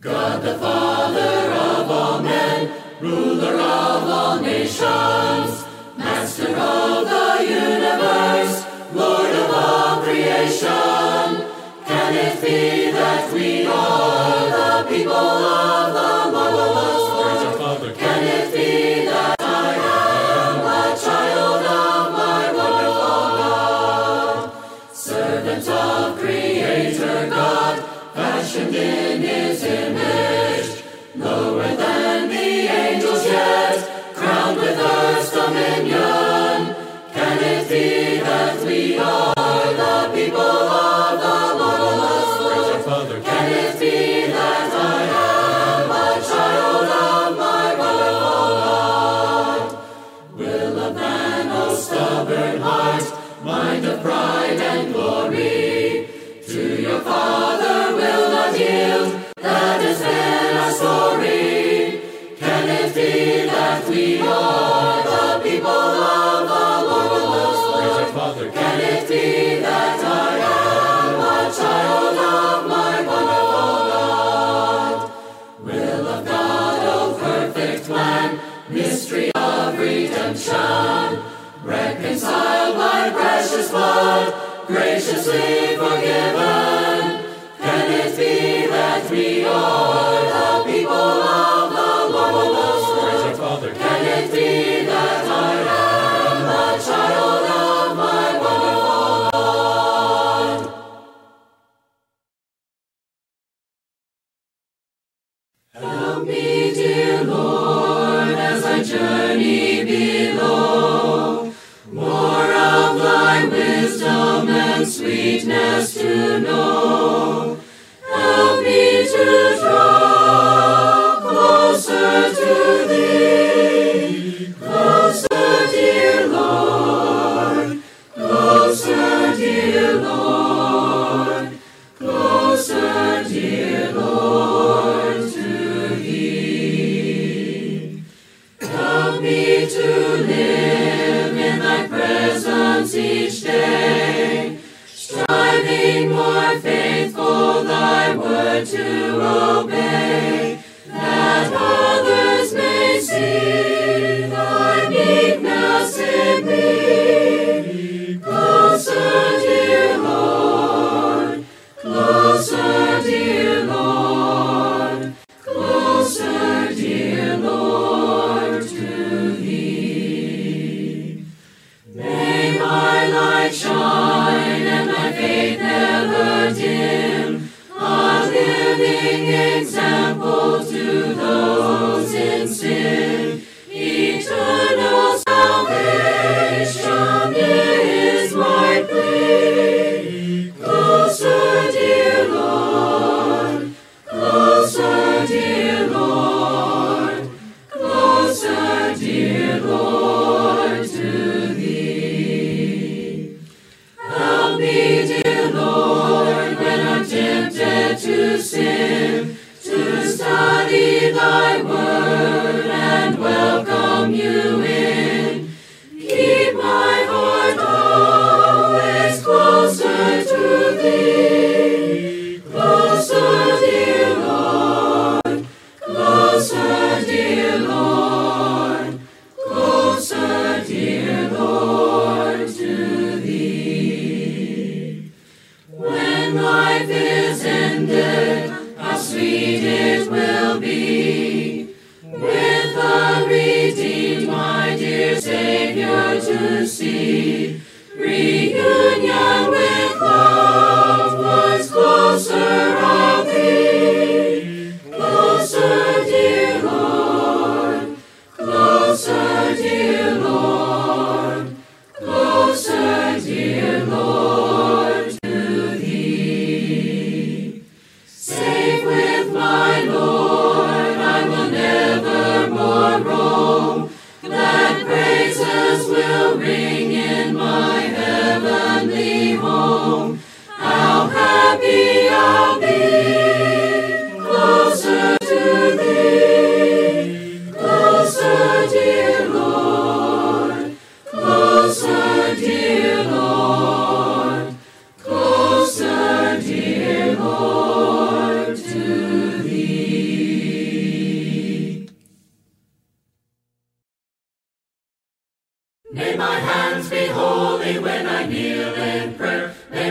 God the Father of all men, ruler of all nations, master of the universe, lord of all creation, can it be that we are the people of the Lord? Can it be that I am a child of my God, servant of Creator God, fashioned in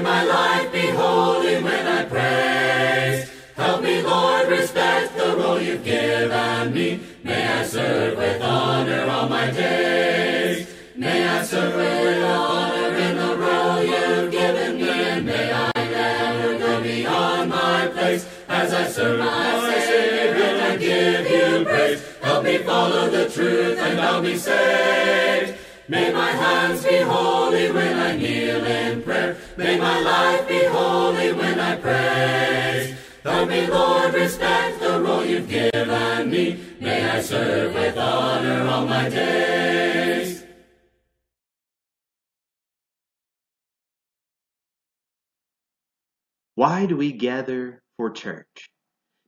my life be holy when I praise. Help me, Lord, respect the role you've given me. May I serve with honor all my days. May I serve with honor in the role you've given me, and may I never go beyond my place as I serve my Savior and I give you praise. Help me follow the truth, and I'll be saved. May my hands be holy when I kneel in prayer. May my life be holy when I praise. Help me, Lord, respect the role you've given me. May I serve with honor all my days. Why do we gather for church?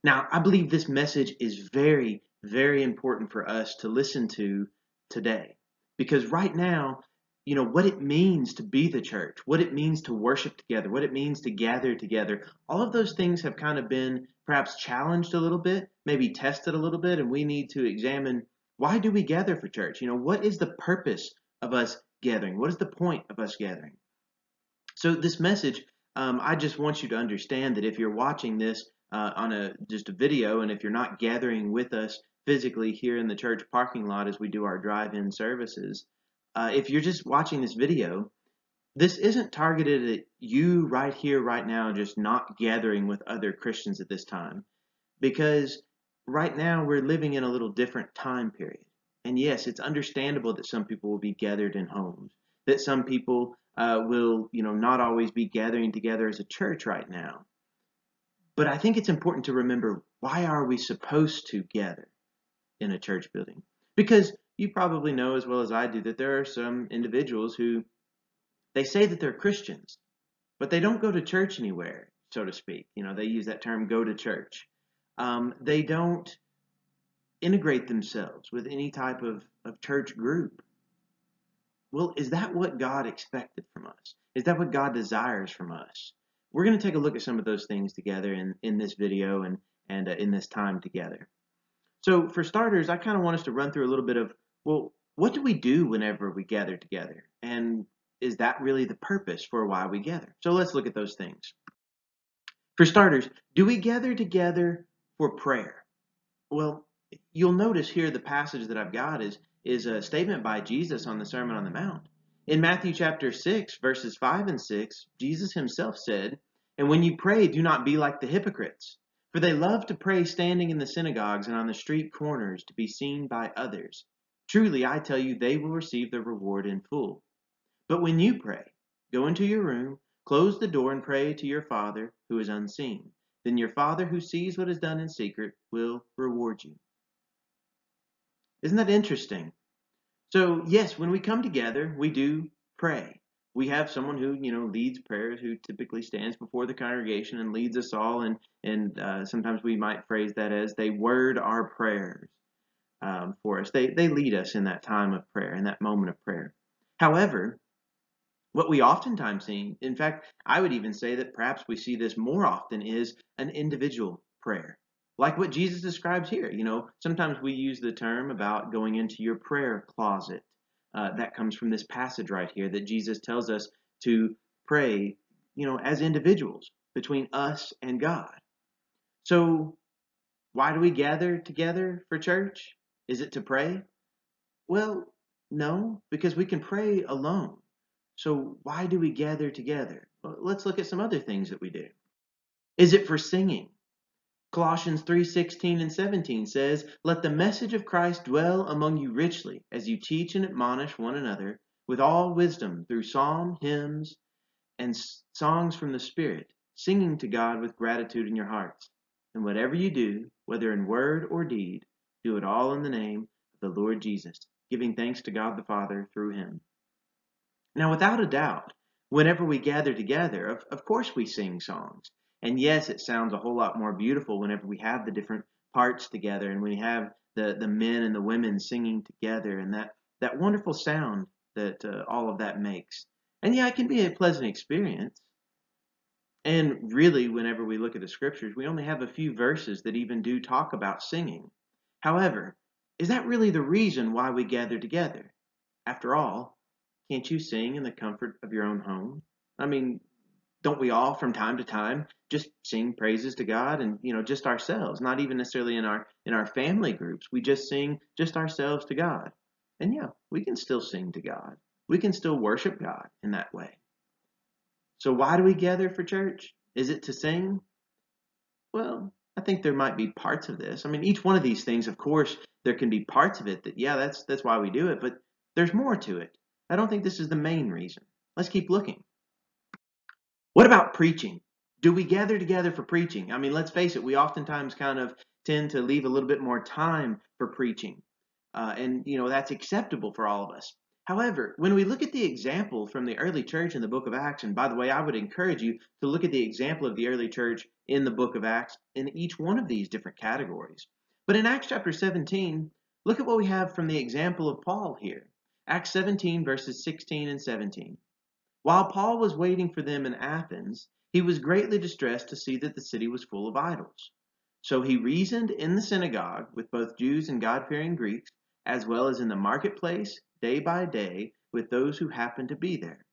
Now, I believe this message is very, very important for us to listen to today. Because right now, you know, what it means to be the church, what it means to worship together, what it means to gather together, all of those things have kind of been perhaps challenged a little bit, maybe tested a little bit, and we need to examine why do we gather for church? You know, what is the purpose of us gathering? What is the point of us gathering? So this message, um, I just want you to understand that if you're watching this uh, on a just a video, and if you're not gathering with us physically here in the church parking lot as we do our drive-in services, uh, if you're just watching this video, this isn't targeted at you right here, right now, just not gathering with other Christians at this time. Because right now we're living in a little different time period. And yes, it's understandable that some people will be gathered in homes, that some people uh, will, you know, not always be gathering together as a church right now. But I think it's important to remember why are we supposed to gather in a church building? Because you probably know as well as I do that there are some individuals who they say that they're Christians, but they don't go to church anywhere, so to speak. You know, they use that term go to church. Um, they don't integrate themselves with any type of, of church group. Well, is that what God expected from us? Is that what God desires from us? We're going to take a look at some of those things together in, in this video and, and uh, in this time together. So, for starters, I kind of want us to run through a little bit of well, what do we do whenever we gather together? And is that really the purpose for why we gather? So let's look at those things. For starters, do we gather together for prayer? Well, you'll notice here the passage that I've got is, is a statement by Jesus on the Sermon on the Mount. In Matthew chapter 6, verses 5 and 6, Jesus himself said, And when you pray, do not be like the hypocrites, for they love to pray standing in the synagogues and on the street corners to be seen by others. Truly, I tell you, they will receive their reward in full. But when you pray, go into your room, close the door, and pray to your Father who is unseen. Then your Father who sees what is done in secret will reward you. Isn't that interesting? So, yes, when we come together, we do pray. We have someone who, you know, leads prayers, who typically stands before the congregation and leads us all, and and uh, sometimes we might phrase that as they word our prayers um, for us. They, they lead us in that time of prayer, in that moment of prayer. However, what we oftentimes see, in fact, I would even say that perhaps we see this more often, is an individual prayer. Like what Jesus describes here. You know, sometimes we use the term about going into your prayer closet. Uh, that comes from this passage right here that Jesus tells us to pray, you know, as individuals between us and God. So, why do we gather together for church? Is it to pray? Well, no, because we can pray alone. So why do we gather together? Well, let's look at some other things that we do. Is it for singing? Colossians 3:16 and 17 says, "Let the message of Christ dwell among you richly as you teach and admonish one another with all wisdom through psalm, hymns, and songs from the Spirit, singing to God with gratitude in your hearts. And whatever you do, whether in word or deed, do it all in the name of the Lord Jesus, giving thanks to God the Father through him. Now, without a doubt, whenever we gather together, of, of course we sing songs. And yes, it sounds a whole lot more beautiful whenever we have the different parts together and we have the, the men and the women singing together and that, that wonderful sound that uh, all of that makes. And yeah, it can be a pleasant experience. And really, whenever we look at the scriptures, we only have a few verses that even do talk about singing. However, is that really the reason why we gather together? After all, can't you sing in the comfort of your own home? I mean, don't we all from time to time just sing praises to God and you know just ourselves, not even necessarily in our in our family groups. We just sing just ourselves to God. And yeah, we can still sing to God. We can still worship God in that way. So why do we gather for church? Is it to sing? Well, I think there might be parts of this. I mean, each one of these things, of course, there can be parts of it that yeah, that's that's why we do it, but there's more to it. I don't think this is the main reason. Let's keep looking. What about preaching? Do we gather together for preaching? I mean, let's face it, we oftentimes kind of tend to leave a little bit more time for preaching. Uh, and, you know, that's acceptable for all of us. However, when we look at the example from the early church in the book of Acts, and by the way, I would encourage you to look at the example of the early church in the book of Acts in each one of these different categories. But in Acts chapter 17, look at what we have from the example of Paul here. Acts 17, verses 16 and 17. While Paul was waiting for them in Athens, he was greatly distressed to see that the city was full of idols. So he reasoned in the synagogue with both Jews and God fearing Greeks, as well as in the marketplace, day by day, with those who happened to be there.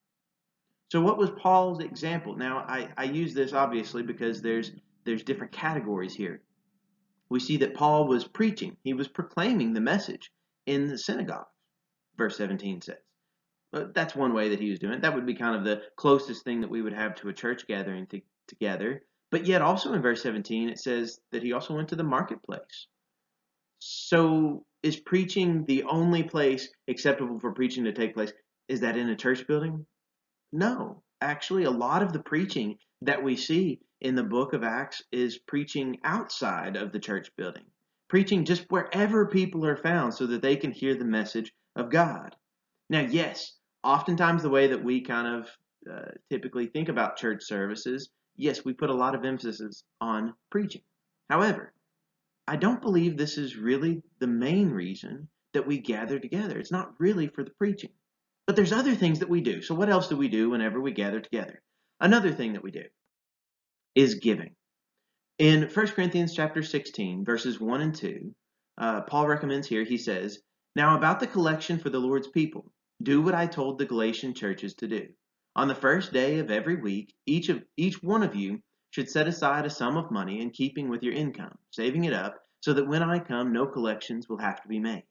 So what was Paul's example? Now I, I use this obviously because there's there's different categories here. We see that Paul was preaching, he was proclaiming the message in the synagogue, verse 17 says. That's one way that he was doing it. That would be kind of the closest thing that we would have to a church gathering to, together. But yet, also in verse 17, it says that he also went to the marketplace. So, is preaching the only place acceptable for preaching to take place? Is that in a church building? No. Actually, a lot of the preaching that we see in the book of Acts is preaching outside of the church building, preaching just wherever people are found so that they can hear the message of God. Now, yes, oftentimes the way that we kind of uh, typically think about church services, yes, we put a lot of emphasis on preaching. However, I don't believe this is really the main reason that we gather together. It's not really for the preaching. But there's other things that we do. So what else do we do whenever we gather together? Another thing that we do is giving. In 1 Corinthians chapter 16, verses 1 and 2, uh, Paul recommends here, he says, Now about the collection for the Lord's people, do what I told the Galatian churches to do. On the first day of every week, each of each one of you should set aside a sum of money in keeping with your income, saving it up so that when I come no collections will have to be made.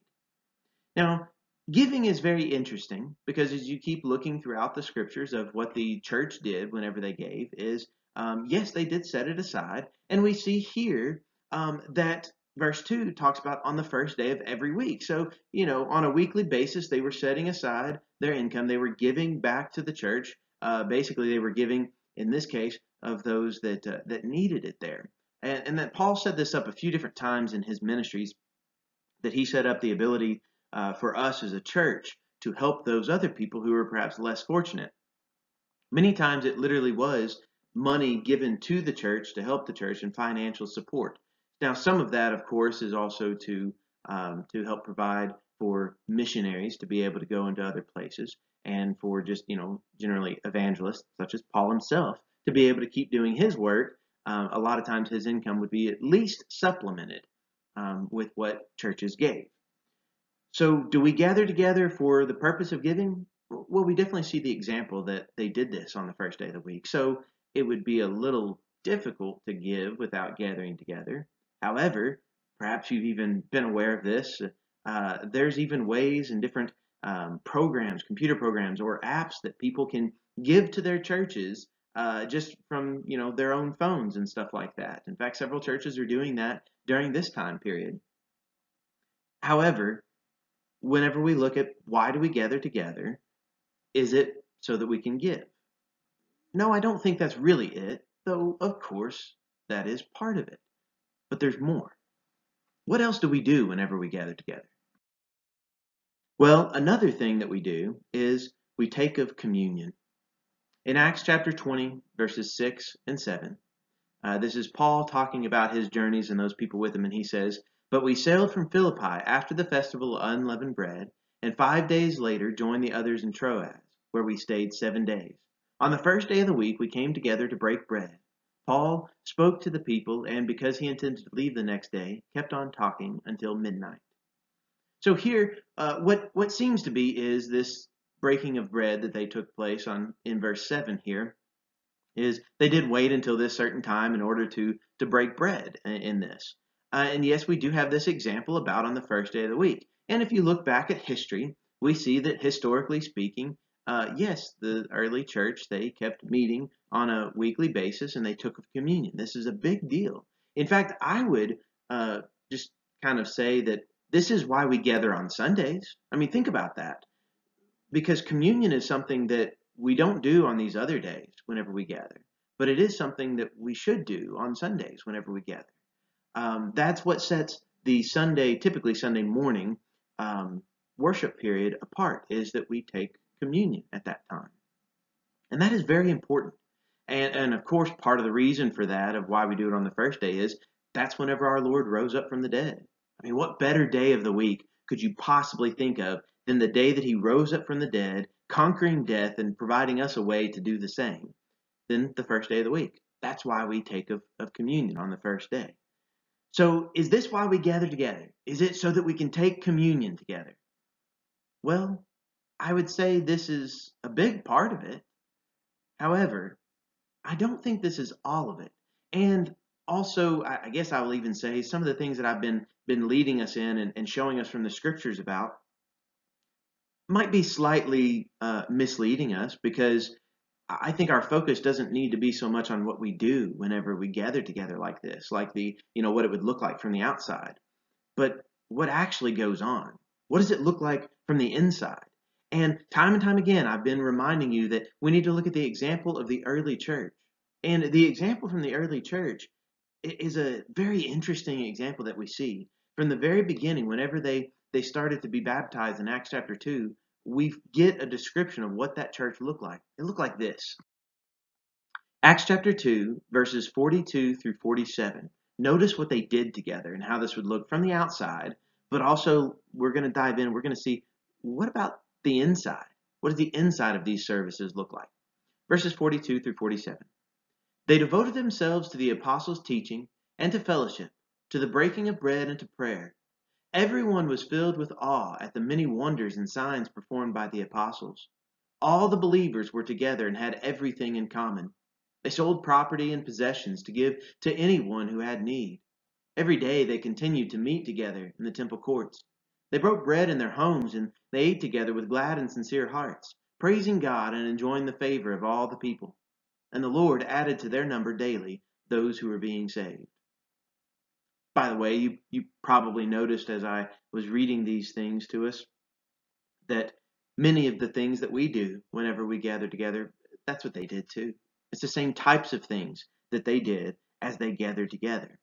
Now, giving is very interesting because as you keep looking throughout the scriptures of what the church did whenever they gave is um, yes, they did set it aside, and we see here um, that verse 2 talks about on the first day of every week. So, you know, on a weekly basis, they were setting aside their income. They were giving back to the church. Uh, basically, they were giving, in this case, of those that uh, that needed it there. And, and that Paul set this up a few different times in his ministries, that he set up the ability uh, for us as a church to help those other people who were perhaps less fortunate. Many times it literally was money given to the church to help the church and financial support. Now, some of that, of course, is also to um, to help provide for missionaries to be able to go into other places, and for just you know generally evangelists such as Paul himself to be able to keep doing his work. Um, a lot of times, his income would be at least supplemented um, with what churches gave. So, do we gather together for the purpose of giving? Well, we definitely see the example that they did this on the first day of the week. So, it would be a little difficult to give without gathering together. However, perhaps you've even been aware of this. Uh, there's even ways and different um, programs, computer programs, or apps that people can give to their churches uh, just from you know their own phones and stuff like that. In fact, several churches are doing that during this time period. However, whenever we look at why do we gather together, is it so that we can give? No, I don't think that's really it, though of course that is part of it. But there's more. What else do we do whenever we gather together? Well, another thing that we do is we take of communion. In Acts chapter 20, verses 6 and 7, uh, this is Paul talking about his journeys and those people with him, and he says, But we sailed from Philippi after the festival of unleavened bread, and five days later joined the others in Troas, where we stayed seven days. On the first day of the week, we came together to break bread. Paul spoke to the people, and because he intended to leave the next day, kept on talking until midnight. So here, uh, what what seems to be is this breaking of bread that they took place on in verse seven here is they did wait until this certain time in order to to break bread in, in this. Uh, and yes, we do have this example about on the first day of the week. And if you look back at history, we see that historically speaking, uh, yes, the early church they kept meeting on a weekly basis and they took of communion. This is a big deal. In fact, I would uh, just kind of say that this is why we gather on Sundays. I mean, think about that. Because communion is something that we don't do on these other days whenever we gather, but it is something that we should do on Sundays whenever we gather. Um, that's what sets the Sunday, typically Sunday morning um, worship period apart, is that we take communion at that time. And that is very important. And, and of course, part of the reason for that, of why we do it on the first day, is that's whenever our Lord rose up from the dead. I mean, what better day of the week could you possibly think of than the day that he rose up from the dead, conquering death and providing us a way to do the same than the first day of the week? That's why we take of, of communion on the first day. So, is this why we gather together? Is it so that we can take communion together? Well, I would say this is a big part of it. However, I don't think this is all of it. And also, I guess I will even say some of the things that I've been been leading us in and, and showing us from the scriptures about might be slightly uh, misleading us because I think our focus doesn't need to be so much on what we do whenever we gather together like this, like the, you know, what it would look like from the outside, but what actually goes on. What does it look like from the inside? And time and time again, I've been reminding you that we need to look at the example of the early church. And the example from the early church is a very interesting example that we see. From the very beginning, whenever they, they started to be baptized in Acts chapter 2, we get a description of what that church looked like. It looked like this Acts chapter 2, verses 42 through 47. Notice what they did together and how this would look from the outside, but also we're going to dive in. We're going to see what about the inside? What does the inside of these services look like? Verses 42 through 47. They devoted themselves to the apostles' teaching and to fellowship to the breaking of bread and to prayer. Everyone was filled with awe at the many wonders and signs performed by the apostles. All the believers were together and had everything in common. They sold property and possessions to give to anyone who had need. Every day they continued to meet together in the temple courts. They broke bread in their homes and they ate together with glad and sincere hearts, praising God and enjoying the favor of all the people. And the Lord added to their number daily those who were being saved. By the way, you, you probably noticed as I was reading these things to us that many of the things that we do whenever we gather together, that's what they did too. It's the same types of things that they did as they gathered together.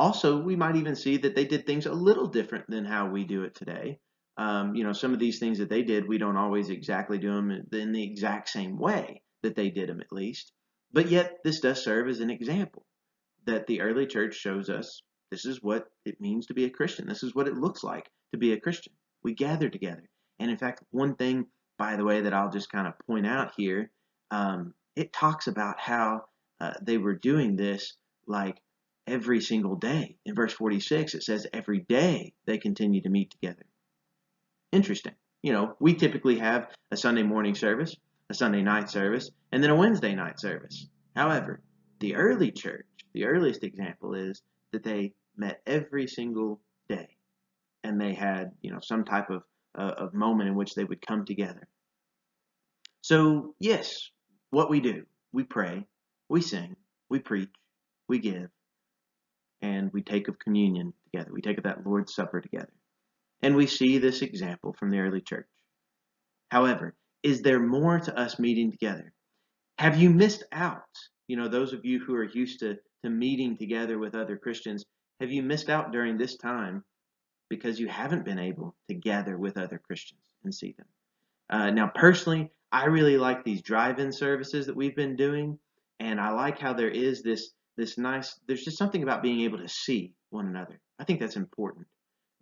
Also, we might even see that they did things a little different than how we do it today. Um, you know, some of these things that they did, we don't always exactly do them in the exact same way that they did them, at least. But yet, this does serve as an example that the early church shows us this is what it means to be a Christian. This is what it looks like to be a Christian. We gather together. And in fact, one thing, by the way, that I'll just kind of point out here, um, it talks about how uh, they were doing this like every single day. In verse 46, it says every day they continue to meet together. Interesting. You know, we typically have a Sunday morning service, a Sunday night service, and then a Wednesday night service. However, the early church, the earliest example is that they met every single day, and they had you know some type of uh, of moment in which they would come together. So yes, what we do, we pray, we sing, we preach, we give, and we take of communion together. We take of that Lord's Supper together. And we see this example from the early church. However, is there more to us meeting together? Have you missed out? You know, those of you who are used to, to meeting together with other Christians, have you missed out during this time because you haven't been able to gather with other Christians and see them? Uh, now, personally, I really like these drive-in services that we've been doing, and I like how there is this this nice. There's just something about being able to see one another. I think that's important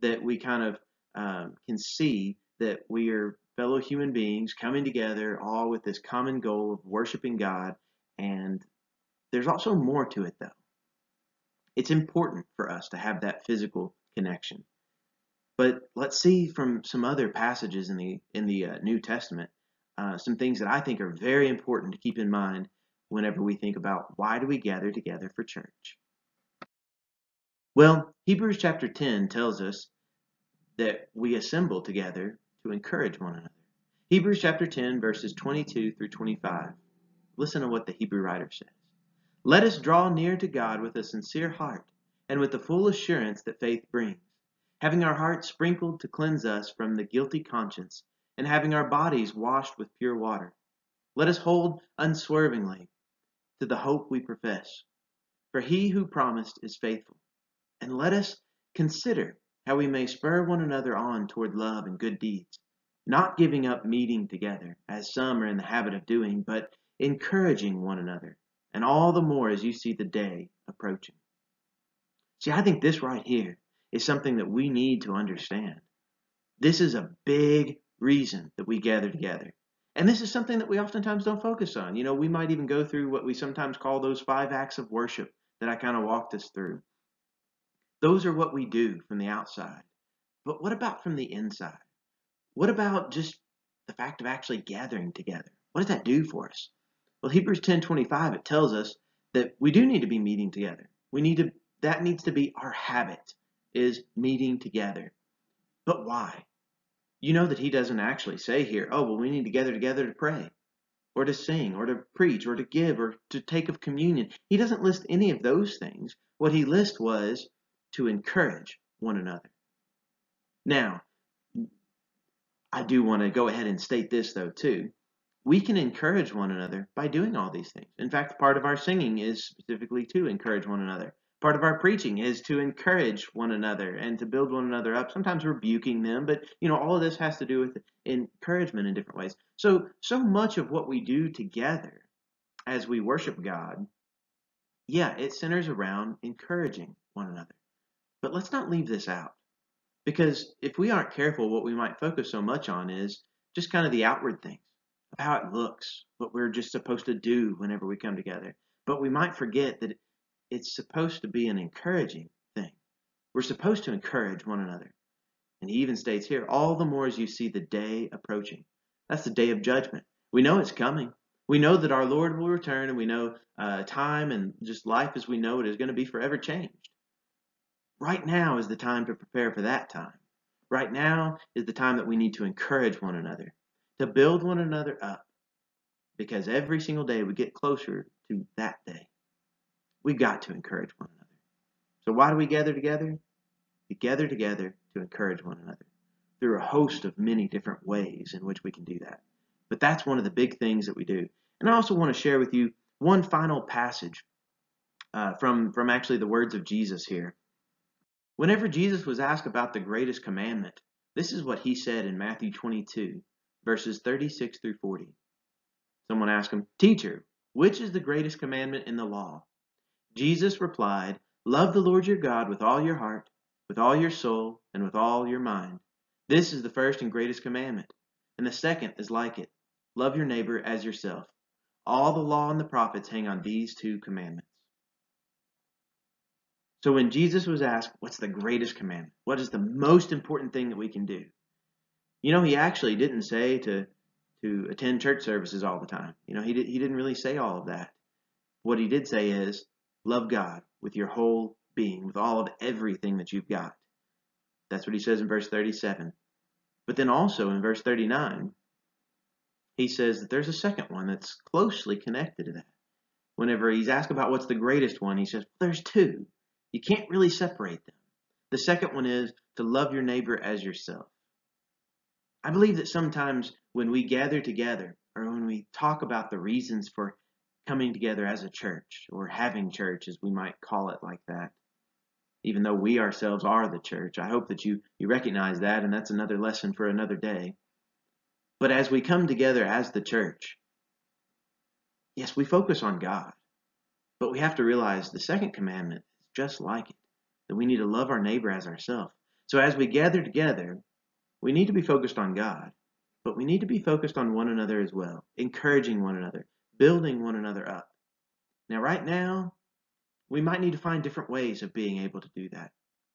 that we kind of um, can see that we are fellow human beings coming together, all with this common goal of worshiping God. And there's also more to it, though. It's important for us to have that physical connection. But let's see from some other passages in the in the uh, New Testament uh, some things that I think are very important to keep in mind whenever we think about why do we gather together for church? Well, Hebrews chapter 10 tells us that we assemble together to encourage one another. Hebrews chapter 10, verses 22 through 25. Listen to what the Hebrew writer says. Let us draw near to God with a sincere heart and with the full assurance that faith brings, having our hearts sprinkled to cleanse us from the guilty conscience, and having our bodies washed with pure water. Let us hold unswervingly to the hope we profess. For he who promised is faithful. And let us consider how we may spur one another on toward love and good deeds, not giving up meeting together, as some are in the habit of doing, but encouraging one another, and all the more as you see the day approaching. See, I think this right here is something that we need to understand. This is a big reason that we gather together. And this is something that we oftentimes don't focus on. You know, we might even go through what we sometimes call those five acts of worship that I kind of walked us through. Those are what we do from the outside. But what about from the inside? What about just the fact of actually gathering together? What does that do for us? Well, Hebrews 10:25 it tells us that we do need to be meeting together. We need to that needs to be our habit is meeting together. But why? You know that he doesn't actually say here, oh, well, we need to gather together to pray, or to sing, or to preach, or to give, or to take of communion. He doesn't list any of those things. What he lists was to encourage one another. Now, I do want to go ahead and state this, though, too. We can encourage one another by doing all these things. In fact, part of our singing is specifically to encourage one another. Part of our preaching is to encourage one another and to build one another up, sometimes rebuking them, but you know, all of this has to do with encouragement in different ways. So, so much of what we do together as we worship God, yeah, it centers around encouraging one another. But let's not leave this out. Because if we aren't careful, what we might focus so much on is just kind of the outward things of how it looks, what we're just supposed to do whenever we come together. But we might forget that it's supposed to be an encouraging thing. We're supposed to encourage one another. And he even states here, all the more as you see the day approaching. That's the day of judgment. We know it's coming. We know that our Lord will return, and we know uh, time and just life as we know it is going to be forever changed. Right now is the time to prepare for that time. Right now is the time that we need to encourage one another, to build one another up, because every single day we get closer to that day. We got to encourage one another. So why do we gather together? We gather together to encourage one another through a host of many different ways in which we can do that. But that's one of the big things that we do. And I also want to share with you one final passage uh, from, from actually the words of Jesus here. Whenever Jesus was asked about the greatest commandment, this is what he said in Matthew 22, verses 36 through 40. Someone asked him, Teacher, which is the greatest commandment in the law? Jesus replied, Love the Lord your God with all your heart, with all your soul, and with all your mind. This is the first and greatest commandment. And the second is like it love your neighbor as yourself. All the law and the prophets hang on these two commandments. So when Jesus was asked, What's the greatest commandment? What is the most important thing that we can do? You know, he actually didn't say to to attend church services all the time. You know, he, did, he didn't really say all of that. What he did say is, Love God with your whole being, with all of everything that you've got. That's what he says in verse 37. But then also in verse 39, he says that there's a second one that's closely connected to that. Whenever he's asked about what's the greatest one, he says, there's two. You can't really separate them. The second one is to love your neighbor as yourself. I believe that sometimes when we gather together or when we talk about the reasons for coming together as a church or having church as we might call it like that even though we ourselves are the church. I hope that you you recognize that and that's another lesson for another day. But as we come together as the church yes we focus on god but we have to realize the second commandment is just like it that we need to love our neighbor as ourselves. So as we gather together we need to be focused on god but we need to be focused on one another as well encouraging one another building one another up. Now, right now, we might need to find different ways of being able to do that.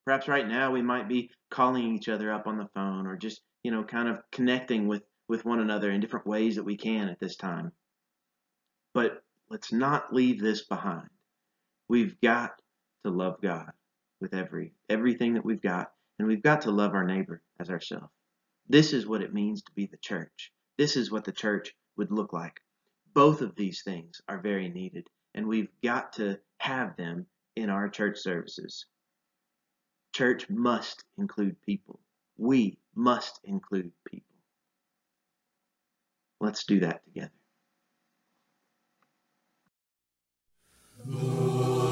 Perhaps right now we might be calling each other up on the phone or just, you know, kind of connecting with, with one another in different ways that we can at this time. But let's not leave this behind. We've got to love God with every everything that we've got, and we've got to love our neighbor as ourselves. This is what it means to be the church. This is what the church would look like both of these things are very needed, and we've got to have them in our church services. Church must include people. We must include people. Let's do that together. Lord.